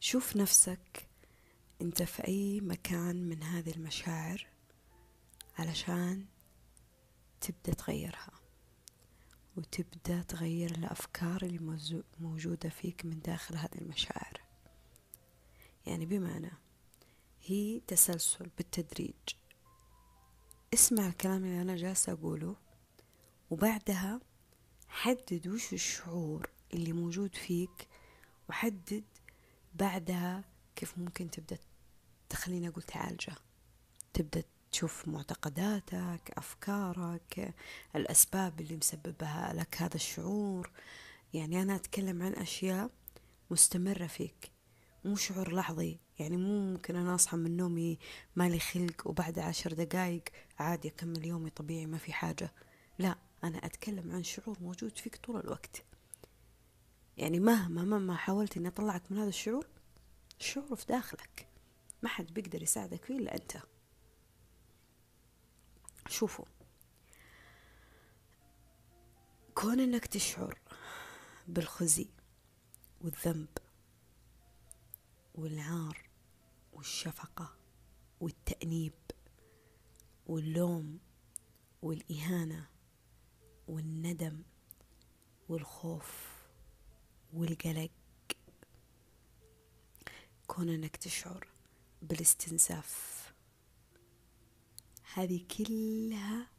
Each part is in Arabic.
شوف نفسك انت في أي مكان من هذه المشاعر علشان تبدأ تغيرها وتبدأ تغير الأفكار اللي موجودة فيك من داخل هذه المشاعر. يعني بمعنى هي تسلسل بالتدريج. اسمع الكلام اللي أنا جالسة أقوله وبعدها حدد وش الشعور اللي موجود فيك وحدد بعدها كيف ممكن تبدأ تخليني أقول تعالجه؟ تبدأ تشوف معتقداتك أفكارك الأسباب اللي مسببها لك هذا الشعور. يعني أنا أتكلم عن أشياء مستمرة فيك مو شعور لحظي. يعني مو ممكن أنا أصحى من نومي مالي خلق وبعد عشر دقايق عادي أكمل يومي طبيعي ما في حاجة. لا أنا أتكلم عن شعور موجود فيك طول الوقت. يعني مهما مهما حاولت إني أطلعك من هذا الشعور الشعور في داخلك ما حد بيقدر يساعدك فيه إلا أنت. شوفوا كون إنك تشعر بالخزي والذنب والعار والشفقة والتأنيب واللوم والإهانة والندم والخوف والقلق. كون إنك تشعر بالاستنزاف. هذه كلها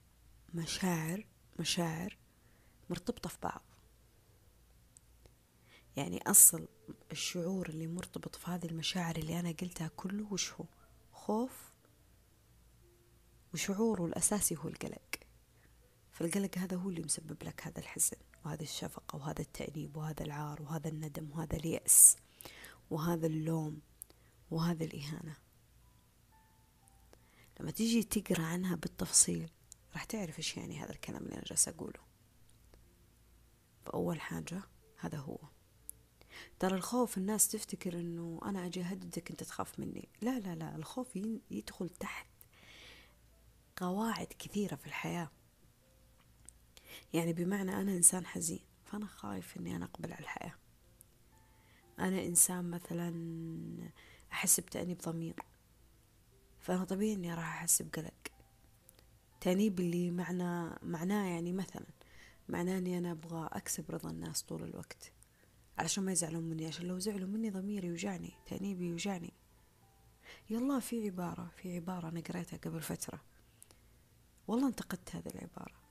مشاعر مشاعر مرتبطة في بعض. يعني أصل الشعور اللي مرتبط في هذه المشاعر اللي أنا قلتها كله وش هو؟ خوف. وشعوره الأساسي هو القلق. فالقلق هذا هو اللي مسبب لك هذا الحزن. وهذا الشفقة وهذا التأنيب وهذا العار وهذا الندم وهذا اليأس وهذا اللوم وهذا الإهانة. لما تيجي تقرأ عنها بالتفصيل راح تعرف إيش يعني هذا الكلام اللي أنا جالسة أقوله. فأول حاجة هذا هو. ترى الخوف الناس تفتكر إنه أنا أجي اهددك أنت تخاف مني. لا لا لا الخوف يدخل تحت قواعد كثيرة في الحياة. يعني بمعنى أنا إنسان حزين فأنا خايف إني أنا أقبل على الحياة. أنا إنسان مثلا أحس بتأنيب ضمير فأنا طبيعي إني راح أحس بقلق. تأنيب اللي معنى معناه يعني مثلا معناه إني أنا أبغى أكسب رضا الناس طول الوقت. علشان ما يزعلون مني عشان لو زعلوا مني ضميري يوجعني تأنيبي يوجعني. يلا في عبارة في عبارة أنا قريتها قبل فترة. والله انتقدت هذه العبارة.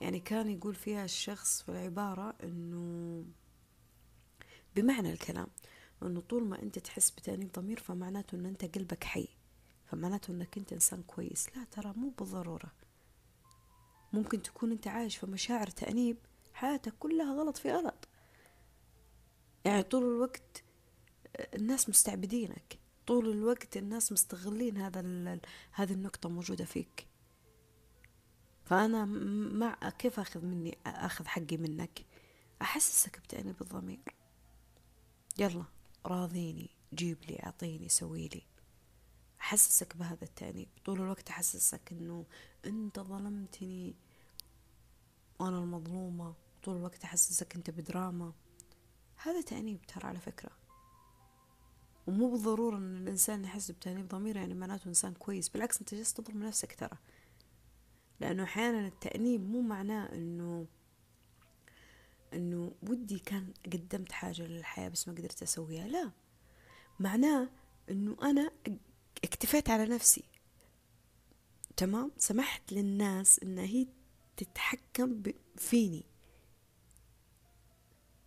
يعني كان يقول فيها الشخص في العبارة إنه بمعنى الكلام إنه طول ما أنت تحس بتأنيب ضمير فمعناته إن أنت قلبك حي فمعناته إنك أنت إنسان كويس. لا ترى مو بالضرورة. ممكن تكون أنت عايش في مشاعر تأنيب حياتك كلها غلط في غلط. يعني طول الوقت الناس مستعبدينك. طول الوقت الناس مستغلين هذا هذه النقطة موجودة فيك. فأنا مع كيف أخذ مني أخذ حقي منك؟ أحسسك بتأنيب الضمير. يلا راضيني جيب لي أعطيني سوي لي. أحسسك بهذا التأنيب. طول الوقت أحسسك أنه أنت ظلمتني. وأنا المظلومة. طول الوقت أحسسك أنت بدراما. هذا تأنيب ترى على فكرة. ومو بالضرورة أن الإنسان يحس بتأنيب ضمير يعني معناته إنسان كويس. بالعكس أنت جالس تظلم نفسك ترى. لأنه أحيانا التأنيب مو معناه أنه أنه ودي كان قدمت حاجة للحياة بس ما قدرت أسويها لا. معناه أنه أنا اكتفيت على نفسي. تمام؟ سمحت للناس إن هي تتحكم فيني.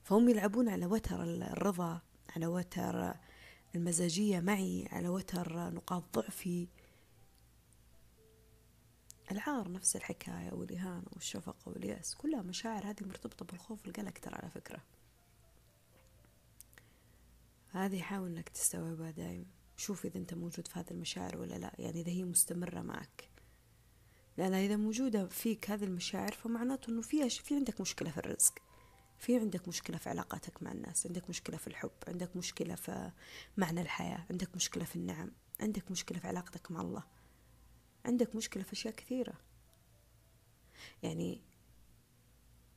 فهم يلعبون على وتر الرضا على وتر المزاجية معي على وتر نقاط ضعفي. العار نفس الحكاية والإهانة والشفقة واليأس كلها مشاعر هذه مرتبطة بالخوف والقلق ترى على فكرة. هذه حاول إنك تستوعبها دايما شوف إذا أنت موجود في هذه المشاعر ولا لا يعني إذا هي مستمرة معك. لأن إذا موجودة فيك هذه المشاعر فمعناته أنه في في عندك مشكلة في الرزق في عندك مشكلة في علاقاتك مع الناس عندك مشكلة في الحب عندك مشكلة في معنى الحياة عندك مشكلة في النعم عندك مشكلة في علاقتك مع الله. عندك مشكلة في أشياء كثيرة. يعني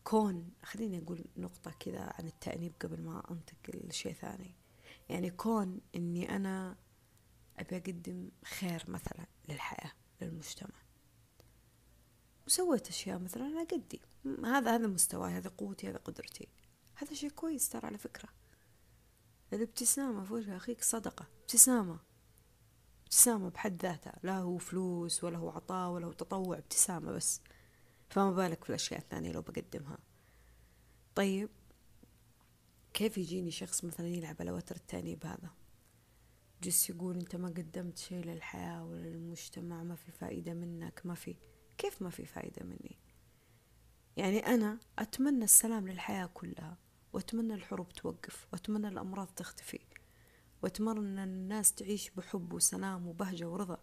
كون خليني أقول نقطة كذا عن التأنيب قبل ما أنتقل لشيء ثاني يعني كون إني أنا أبي أقدم خير مثلا للحياة للمجتمع. وسويت أشياء مثلا أنا قدي هذا هذا مستواي هذا قوتي هذا قدرتي. هذا شيء كويس ترى على فكرة. الابتسامة في وجه أخيك صدقة ابتسامة. ابتسامة بحد ذاتها لا هو فلوس ولا هو عطاء ولا هو تطوع ابتسامة بس. فما بالك في الأشياء الثانية لو بقدمها. طيب كيف يجيني شخص مثلا يلعب على وتر التاني بهذا؟ جس يقول أنت ما قدمت شيء للحياة ولا للمجتمع ما في فائدة منك ما في. كيف ما في فائدة مني؟ يعني أنا أتمنى السلام للحياة كلها وأتمنى الحروب توقف وأتمنى الأمراض تختفي. وأتمنى الناس تعيش بحب وسلام وبهجة ورضا.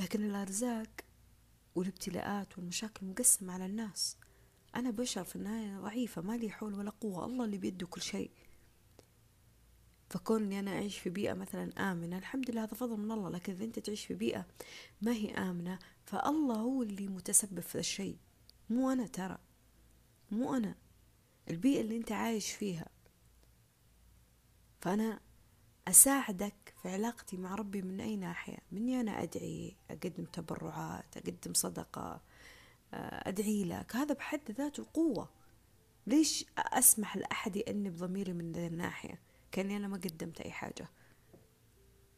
لكن الأرزاق والابتلاءات والمشاكل مقسمة على الناس. أنا بشر في النهاية ضعيفة ما لي حول ولا قوة الله اللي بيده كل شيء. فكون إني أنا أعيش في بيئة مثلا آمنة الحمد لله هذا فضل من الله لكن إذا أنت تعيش في بيئة ما هي آمنة فالله هو اللي متسبب في الشيء. مو أنا ترى. مو أنا. البيئة اللي أنت عايش فيها. فأنا أساعدك في علاقتي مع ربي من أي ناحية؟ مني أنا أدعي أقدم تبرعات أقدم صدقة أدعي لك. هذا بحد ذاته قوة ليش أسمح لأحد يأنب ضميري من ذي الناحية؟ كأني أنا ما قدمت أي حاجة.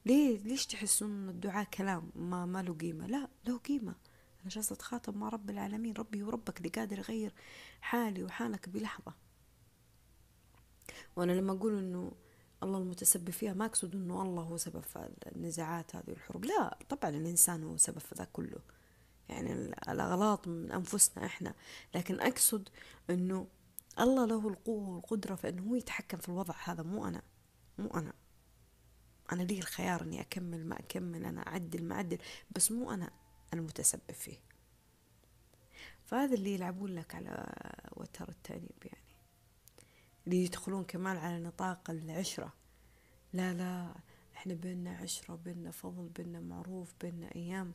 ليه؟ ليش تحسون إن الدعاء كلام؟ ما ما له قيمة. لا له قيمة. أنا جالسة أتخاطب مع رب العالمين. ربي وربك اللي قادر يغير حالي وحالك بلحظة. وأنا لما أقول إنه الله المتسبب فيها ما أقصد إنه الله هو سبب في النزاعات هذه والحروب. لا طبعا الإنسان هو سبب في ذا كله. يعني الأغلاط من أنفسنا إحنا. لكن أقصد إنه الله له القوة والقدرة في إنه هو يتحكم في الوضع هذا. مو أنا. مو أنا. أنا لي الخيار إني أكمل ما أكمل أنا أعدل ما أعدل. بس مو أنا المتسبب فيه. فهذا اللي يلعبون لك على وتر التأنيب يعني. اللي يدخلون كمان على نطاق العشرة. لا لا إحنا بينا عشرة بينا فضل بينا معروف بينا أيام.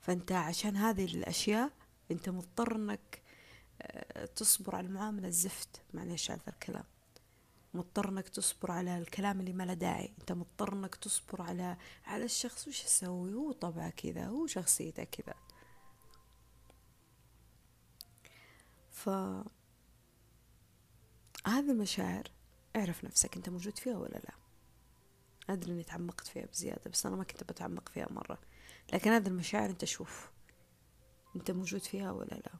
فأنت عشان هذه الأشياء أنت مضطر أنك آه، تصبر على المعاملة الزفت. معليش على الكلام. مضطر إنك تصبر على الكلام اللي ما له داعي. أنت مضطر إنك تصبر على على الشخص وش يسوي؟ هو طبعه كذا هو شخصيته كذا. ف هذه المشاعر اعرف نفسك انت موجود فيها ولا لا. أدري إني تعمقت فيها بزيادة بس أنا ما كنت بتعمق فيها مرة. لكن هذه المشاعر أنت شوف أنت موجود فيها ولا لا.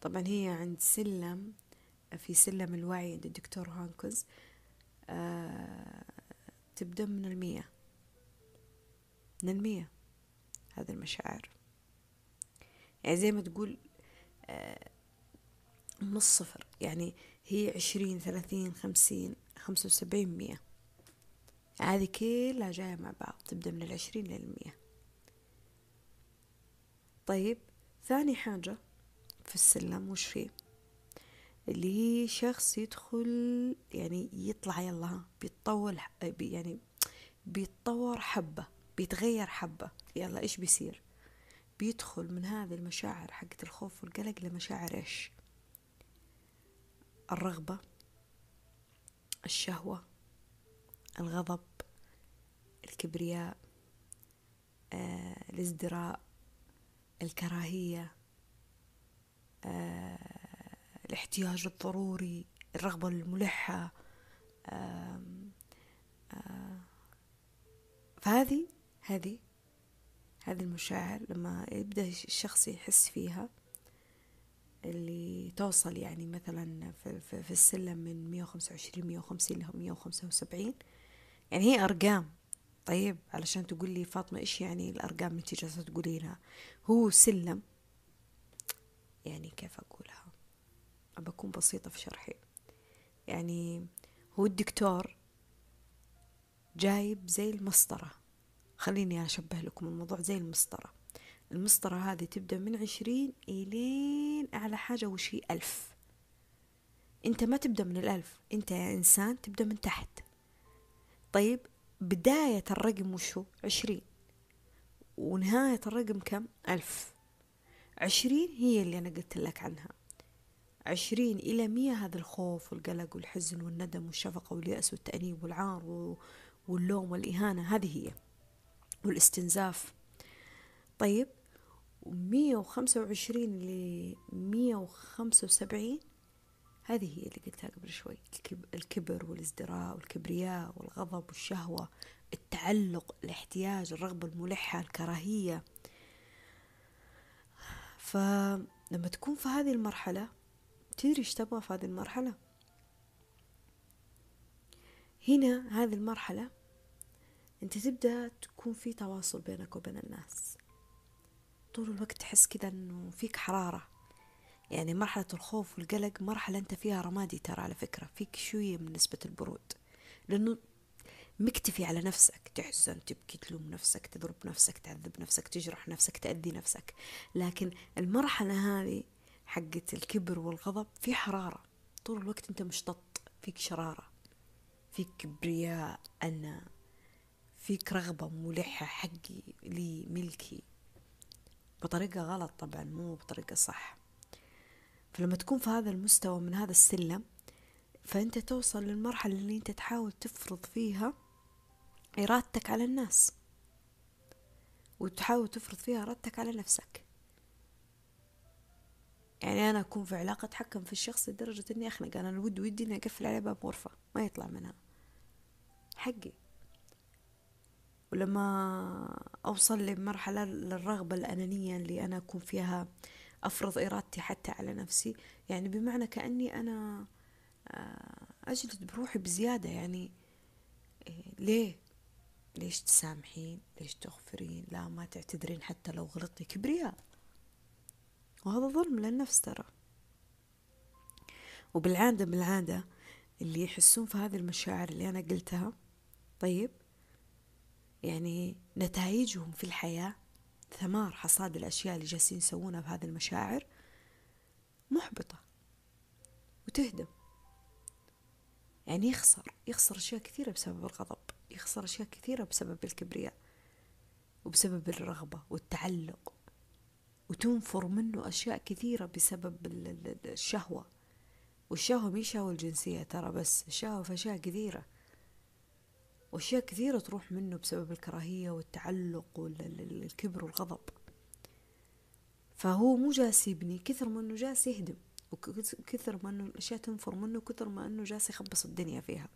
طبعا هي عند سلم في سلم الوعي عند الدكتور هانكوز آه تبدأ من المية. من المية هذه المشاعر. يعني زي ما تقول آه من الصفر. يعني هي عشرين ثلاثين خمسين خمسة وسبعين مية. هذه كلها جاية مع بعض تبدأ من العشرين للمية طيب ثاني حاجة في السلم وش فيه؟ اللي هي شخص يدخل يعني يطلع يلا بيتطور يعني بيتطور حبة بيتغير حبة. يلا إيش بيصير؟ بيدخل من هذه المشاعر حقت الخوف والقلق لمشاعر إيش؟ الرغبة الشهوة الغضب الكبرياء آه، الازدراء الكراهية آه، الاحتياج الضروري الرغبة الملحة فهذه هذه هذه المشاعر لما يبدأ الشخص يحس فيها اللي توصل يعني مثلا في, في, السلم من مية وخمسة وعشرين مية وخمسين له مية وخمسة وسبعين. يعني هي أرقام. طيب علشان تقول لي فاطمة إيش يعني الأرقام اللي جالسة تقولينها هو سلم. يعني كيف أقولها؟ بكون بسيطة في شرحي. يعني هو الدكتور جايب زي المسطرة. خليني أشبه لكم الموضوع زي المسطرة. المسطرة هذه تبدأ من عشرين إلين أعلى حاجة وش هي؟ ألف. أنت ما تبدأ من الألف أنت يا إنسان تبدأ من تحت. طيب بداية الرقم وشو عشرين. ونهاية الرقم كم؟ ألف. عشرين هي اللي أنا قلت لك عنها. عشرين إلى مية هذا الخوف والقلق والحزن والندم والشفقة واليأس والتأنيب والعار واللوم والإهانة هذه هي. والاستنزاف. طيب ومية وخمسة وعشرين لمية وخمسة وسبعين. هذه هي اللي قلتها قبل شوي. الكبر والازدراء والكبرياء والغضب والشهوة التعلق الاحتياج الرغبة الملحة الكراهية. فلما تكون في هذه المرحلة تدري إيش تبغى في هذه المرحلة؟ هنا هذه المرحلة أنت تبدأ تكون في تواصل بينك وبين الناس. طول الوقت تحس كذا إنه فيك حرارة. يعني مرحلة الخوف والقلق مرحلة أنت فيها رمادي ترى على فكرة فيك شوية من نسبة البرود. لأنه مكتفي على نفسك تحزن تبكي تلوم نفسك تضرب نفسك تعذب نفسك تجرح نفسك تأذي نفسك. لكن المرحلة هذه حقت الكبر والغضب في حرارة. طول الوقت أنت مشتط فيك شرارة فيك كبرياء أنا فيك رغبة ملحة حقي لي ملكي. بطريقة غلط طبعا مو بطريقة صح. فلما تكون في هذا المستوى من هذا السلم فأنت توصل للمرحلة اللي أنت تحاول تفرض فيها إرادتك على الناس. وتحاول تفرض فيها إرادتك على نفسك. يعني أنا أكون في علاقة أتحكم في الشخص لدرجة إني أخنق أنا الود ودي إني أقفل عليه باب غرفة ما يطلع منها. حقي. ولما أوصل لمرحلة للرغبة الأنانية اللي أنا أكون فيها أفرض إرادتي حتى على نفسي يعني بمعنى كأني أنا آه، أجلد بروحي بزيادة يعني إيه، ليه؟ ليش تسامحين؟ ليش تغفرين؟ لا ما تعتذرين حتى لو غلطتي كبرياء. وهذا ظلم للنفس ترى. وبالعادة بالعادة اللي يحسون في هذه المشاعر اللي أنا قلتها طيب يعني نتائجهم في الحياة ثمار حصاد الأشياء اللي جالسين يسوونها بهذه المشاعر محبطة وتهدم. يعني يخسر يخسر أشياء كثيرة بسبب الغضب يخسر أشياء كثيرة بسبب الكبرياء وبسبب الرغبة والتعلق وتنفر منه أشياء كثيرة بسبب الشهوة. والشهوة مش شهوة الجنسية ترى بس الشهوة في أشياء كثيرة. وأشياء كثيرة تروح منه بسبب الكراهية والتعلق والكبر والغضب. فهو مو جالس يبني كثر ما إنه جالس يهدم وكثر ما إنه الأشياء تنفر منه كثر ما إنه جالس يخبص الدنيا فيها.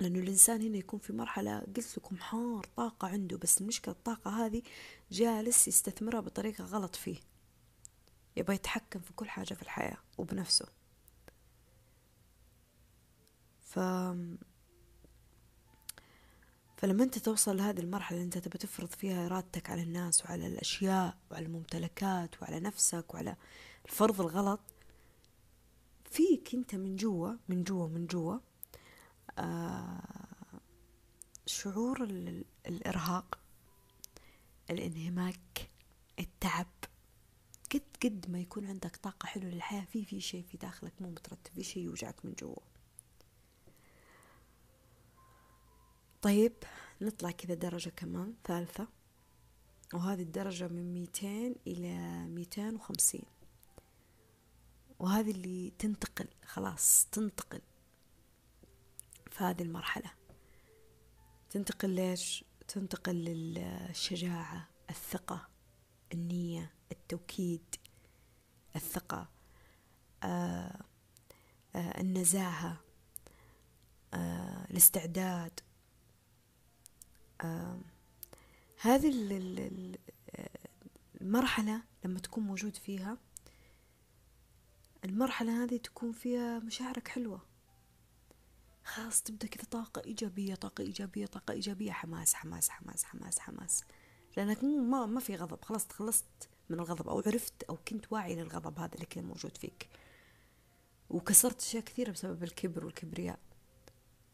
لأنه الإنسان هنا يكون في مرحلة قلت لكم حار طاقة عنده بس المشكلة الطاقة هذه جالس يستثمرها بطريقة غلط فيه. يبغى يتحكم في كل حاجة في الحياة وبنفسه. فلما انت توصل لهذه المرحلة انت تبى تفرض فيها إرادتك على الناس وعلى الأشياء وعلى الممتلكات وعلى نفسك وعلى الفرض الغلط فيك انت من جوا من جوا من جوا آه شعور الإرهاق الانهماك التعب. قد قد ما يكون عندك طاقة حلوة للحياة في في شيء في داخلك مو مترتب في شيء يوجعك من جوا طيب نطلع كذا درجة كمان ثالثة. وهذه الدرجة من ميتين إلى ميتين وخمسين. وهذه اللي تنتقل خلاص تنتقل في هذه المرحلة. تنتقل ليش؟ تنتقل للشجاعة الثقة النية التوكيد الثقة آه آه النزاهة آه الاستعداد. هذه المرحلة لما تكون موجود فيها المرحلة هذه تكون فيها مشاعرك حلوة. خلاص تبدأ كذا طاقة إيجابية طاقة إيجابية طاقة إيجابية حماس حماس حماس حماس حماس. لأنك ما, ما في غضب. خلاص تخلصت من الغضب أو عرفت أو كنت واعي للغضب هذا اللي كان موجود فيك. وكسرت أشياء كثيرة بسبب الكبر والكبرياء.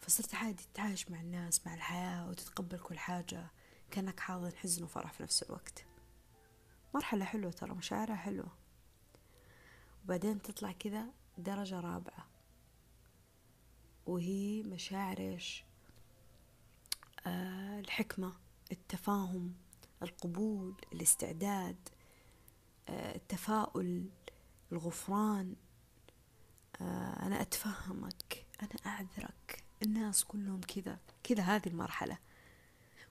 فصرت عادي تتعايش مع الناس مع الحياة وتتقبل كل حاجة. كأنك حاضن حزن وفرح في نفس الوقت. مرحلة حلوة ترى مشاعرها حلوة. وبعدين تطلع كذا درجة رابعة. وهي مشاعر إيش؟ آه الحكمة التفاهم القبول الاستعداد آه التفاؤل الغفران. آه أنا أتفهمك أنا أعذرك. الناس كلهم كذا كذا هذه المرحلة.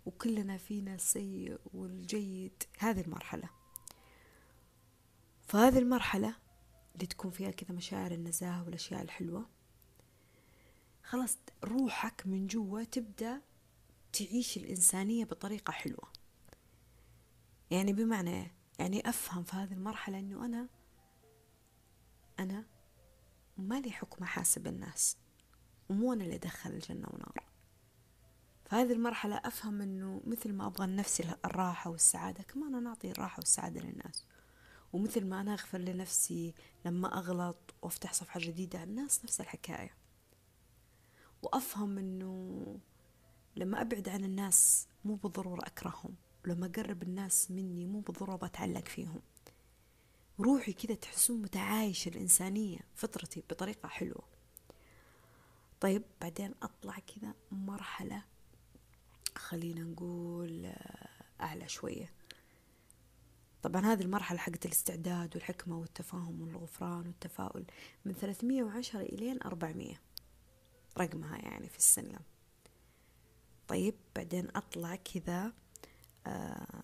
وكلنا فينا السيء والجيد هذه المرحلة. فهذه المرحلة اللي تكون فيها كذا مشاعر النزاهة والأشياء الحلوة خلاص روحك من جوا تبدأ تعيش الإنسانية بطريقة حلوة. يعني بمعنى يعني أفهم في هذه المرحلة أنه أنا أنا ما لي حكم أحاسب الناس. ومو أنا اللي أدخل الجنة ونار. فهذه المرحلة أفهم أنه مثل ما أبغى لنفسي الراحة والسعادة كمان أنا أعطي الراحة والسعادة للناس. ومثل ما أنا أغفر لنفسي لما أغلط وأفتح صفحة جديدة الناس نفس الحكاية. وأفهم أنه لما أبعد عن الناس مو بالضرورة أكرههم ولما أقرب الناس مني مو بالضرورة بتعلق فيهم. روحي كذا تحسون متعايشة الإنسانية فطرتي بطريقة حلوة. طيب بعدين أطلع كذا مرحلة خلينا نقول آه، أعلى شوية. طبعا هذه المرحلة حقت الاستعداد والحكمة والتفاهم والغفران والتفاؤل من 310 إلين 400 رقمها يعني في السلم. طيب بعدين أطلع كذا آه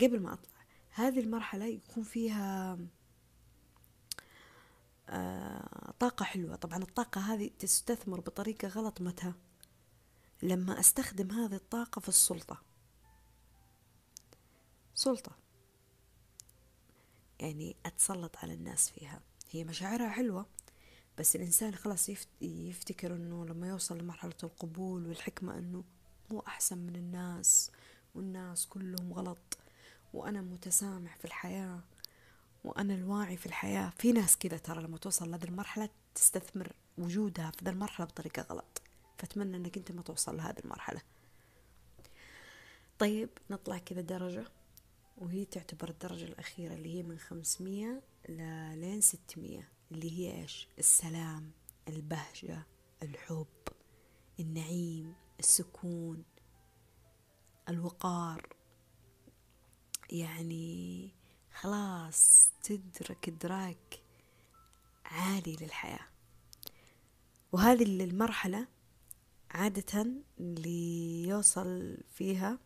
قبل ما أطلع هذه المرحلة يكون فيها طاقة حلوة. طبعا الطاقة هذه تستثمر بطريقة غلط متى؟ لما أستخدم هذه الطاقة في السلطة. سلطة. يعني أتسلط على الناس فيها. هي مشاعرها حلوة بس الإنسان خلاص يفتكر أنه لما يوصل لمرحلة القبول والحكمة أنه مو أحسن من الناس والناس كلهم غلط وأنا متسامح في الحياة. وأنا الواعي في الحياة. في ناس كذا ترى لما توصل لهذه المرحلة تستثمر وجودها في ذا المرحلة بطريقة غلط. فأتمنى أنك أنت ما توصل لهذه المرحلة. طيب نطلع كذا درجة وهي تعتبر الدرجة الأخيرة اللي هي من خمسمية لين ستمية اللي هي إيش؟ السلام البهجة الحب النعيم السكون الوقار. يعني خلاص تدرك إدراك عالي للحياة. وهذه المرحلة عادة اللي يوصل فيها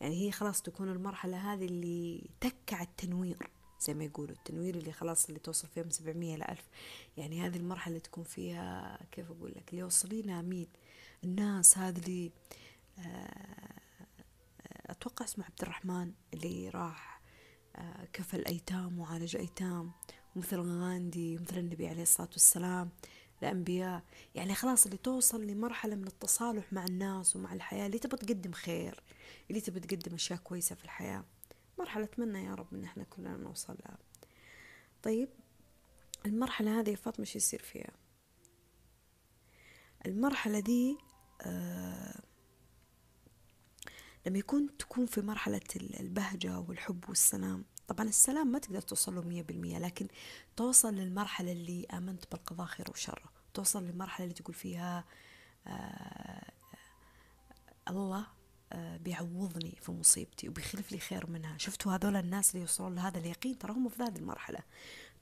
يعني هي خلاص تكون المرحلة هذه اللي تكع التنوير زي ما يقولوا التنوير اللي خلاص اللي توصل فيها من سبعمية لألف يعني هذه المرحلة تكون فيها كيف أقول لك اللي يوصلينها مين الناس هذه اللي آه، أتوقع اسمه عبد الرحمن اللي راح كفل أيتام وعالج أيتام ومثل غاندي مثل النبي عليه الصلاة والسلام الأنبياء. يعني خلاص اللي توصل لمرحلة من التصالح مع الناس ومع الحياة اللي تبى تقدم خير اللي تبى تقدم أشياء كويسة في الحياة. مرحلة أتمنى يا رب إن إحنا كلنا نوصل لها. طيب المرحلة هذه فاطمة شو يصير فيها؟ المرحلة دي آه لما يكون تكون في مرحلة البهجة والحب والسلام طبعا السلام ما تقدر توصل له مية بالمية لكن توصل للمرحلة اللي آمنت بالقضاء خير وشر توصل للمرحلة اللي تقول فيها آه الله آه بيعوضني في مصيبتي وبيخلف لي خير منها. شفتوا هذول الناس اللي يوصلون لهذا اليقين؟ ترى هم في هذه المرحلة.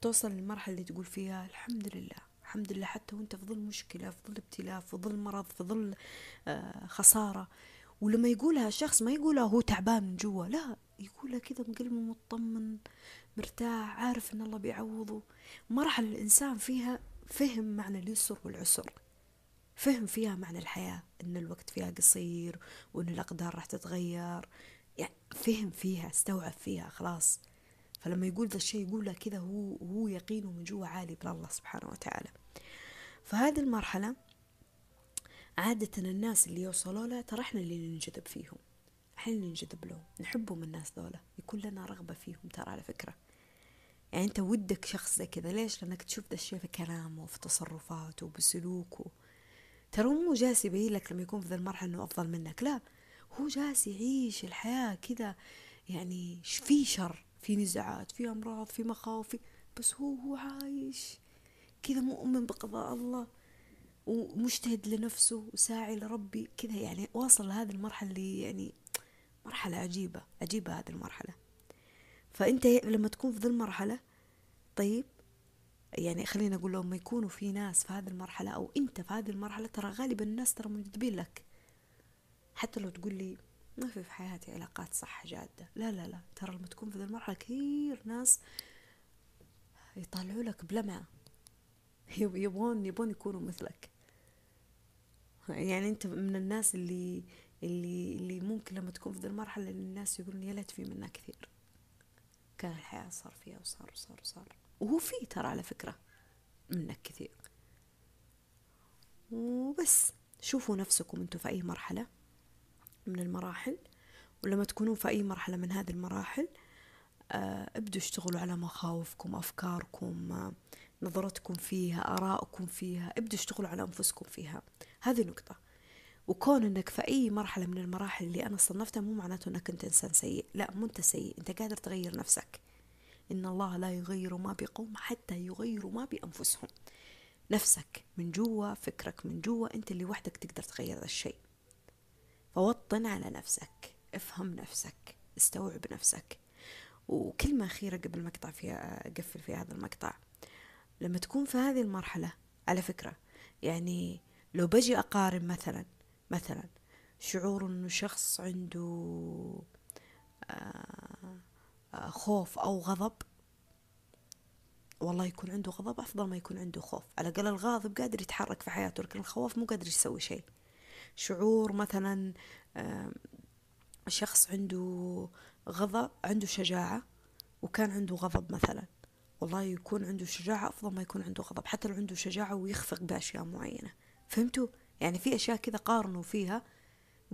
توصل للمرحلة اللي تقول فيها الحمد لله الحمد لله حتى وأنت في ظل مشكلة في ظل ابتلاء في ظل مرض في ظل آه خسارة. ولما يقولها الشخص ما يقولها هو تعبان من جوا لا. يقولها كذا بقلبه مطمن مرتاح عارف إن الله بيعوضه. مرحلة الإنسان فيها فهم معنى اليسر والعسر. فهم فيها معنى الحياة إن الوقت فيها قصير وإن الأقدار راح تتغير. يعني فهم فيها استوعب فيها خلاص. فلما يقول ذا الشيء يقولها كذا هو هو يقينه من جوا عالي بالله سبحانه وتعالى. فهذه المرحلة عادة الناس اللي يوصلوا له ترى إحنا اللي ننجذب فيهم. اللي ننجذب لهم نحبهم الناس ذولا. يكون لنا رغبة فيهم ترى على فكرة. يعني أنت ودك شخص زي كذا ليش؟ لأنك تشوف ذا الشيء في كلامه وفي تصرفاته وبسلوكه ترى مو جالس يبين لك لما يكون في ذا المرحلة إنه أفضل منك لا. هو جالس يعيش الحياة كذا يعني في شر في نزاعات في أمراض في مخاوف بس هو هو عايش كذا مؤمن بقضاء الله ومجتهد لنفسه وساعي لربي كذا. يعني واصل لهذه المرحلة اللي يعني مرحلة عجيبة عجيبة هذه المرحلة. فأنت لما تكون في ذي المرحلة طيب يعني خلينا أقول لما يكونوا في ناس في هذه المرحلة أو أنت في هذه المرحلة ترى غالبا الناس ترى منجذبين لك. حتى لو تقول لي ما في في حياتي علاقات صح جادة. لا لا لا ترى لما تكون في ذي المرحلة كثير ناس يطلعوا لك بلمعة. يبغون يبغون يكونوا مثلك. يعني أنت من الناس اللي اللي اللي ممكن لما تكون في ذي المرحلة الناس يقولون يا ليت في منا كثير. كان الحياة صار فيها وصار وصار وصار. وهو في ترى على فكرة منك كثير. وبس شوفوا نفسكم أنتم في أي مرحلة من المراحل. ولما تكونون في أي مرحلة من هذه المراحل آه، ابدوا اشتغلوا على مخاوفكم أفكاركم نظرتكم فيها آرائكم فيها. ابدوا اشتغلوا على أنفسكم فيها. هذه نقطة. وكون إنك في أي مرحلة من المراحل اللي أنا صنفتها مو معناته إنك أنت إنسان سيء. لا مو أنت سيء. أنت قادر تغير نفسك. إن الله لا يغير ما بقوم حتى يغيروا ما بأنفسهم. نفسك من جوا فكرك من جوا أنت اللي وحدك تقدر تغير هذا الشيء. فوطن على نفسك. افهم نفسك. استوعب نفسك. وكلمة أخيرة قبل ما أقطع فيها أقفل في هذا المقطع. لما تكون في هذه المرحلة على فكرة يعني لو بجي أقارن مثلا مثلا شعور إنه شخص عنده آه، آه، خوف أو غضب والله يكون عنده غضب أفضل ما يكون عنده خوف. على الأقل الغاضب قادر يتحرك في حياته لكن الخواف مو قادر يسوي شيء. شعور مثلا شخص عنده غضب عنده شجاعة وكان عنده غضب مثلا والله يكون عنده شجاعة أفضل ما يكون عنده غضب حتى لو عنده شجاعة ويخفق بأشياء معينة. فهمتوا؟ يعني في أشياء كذا قارنوا فيها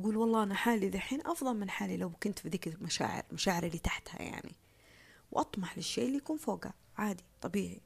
قول والله أنا حالي ذحين أفضل من حالي لو كنت في ذيك المشاعر مشاعر اللي تحتها يعني. وأطمح للشيء اللي يكون فوقها عادي طبيعي.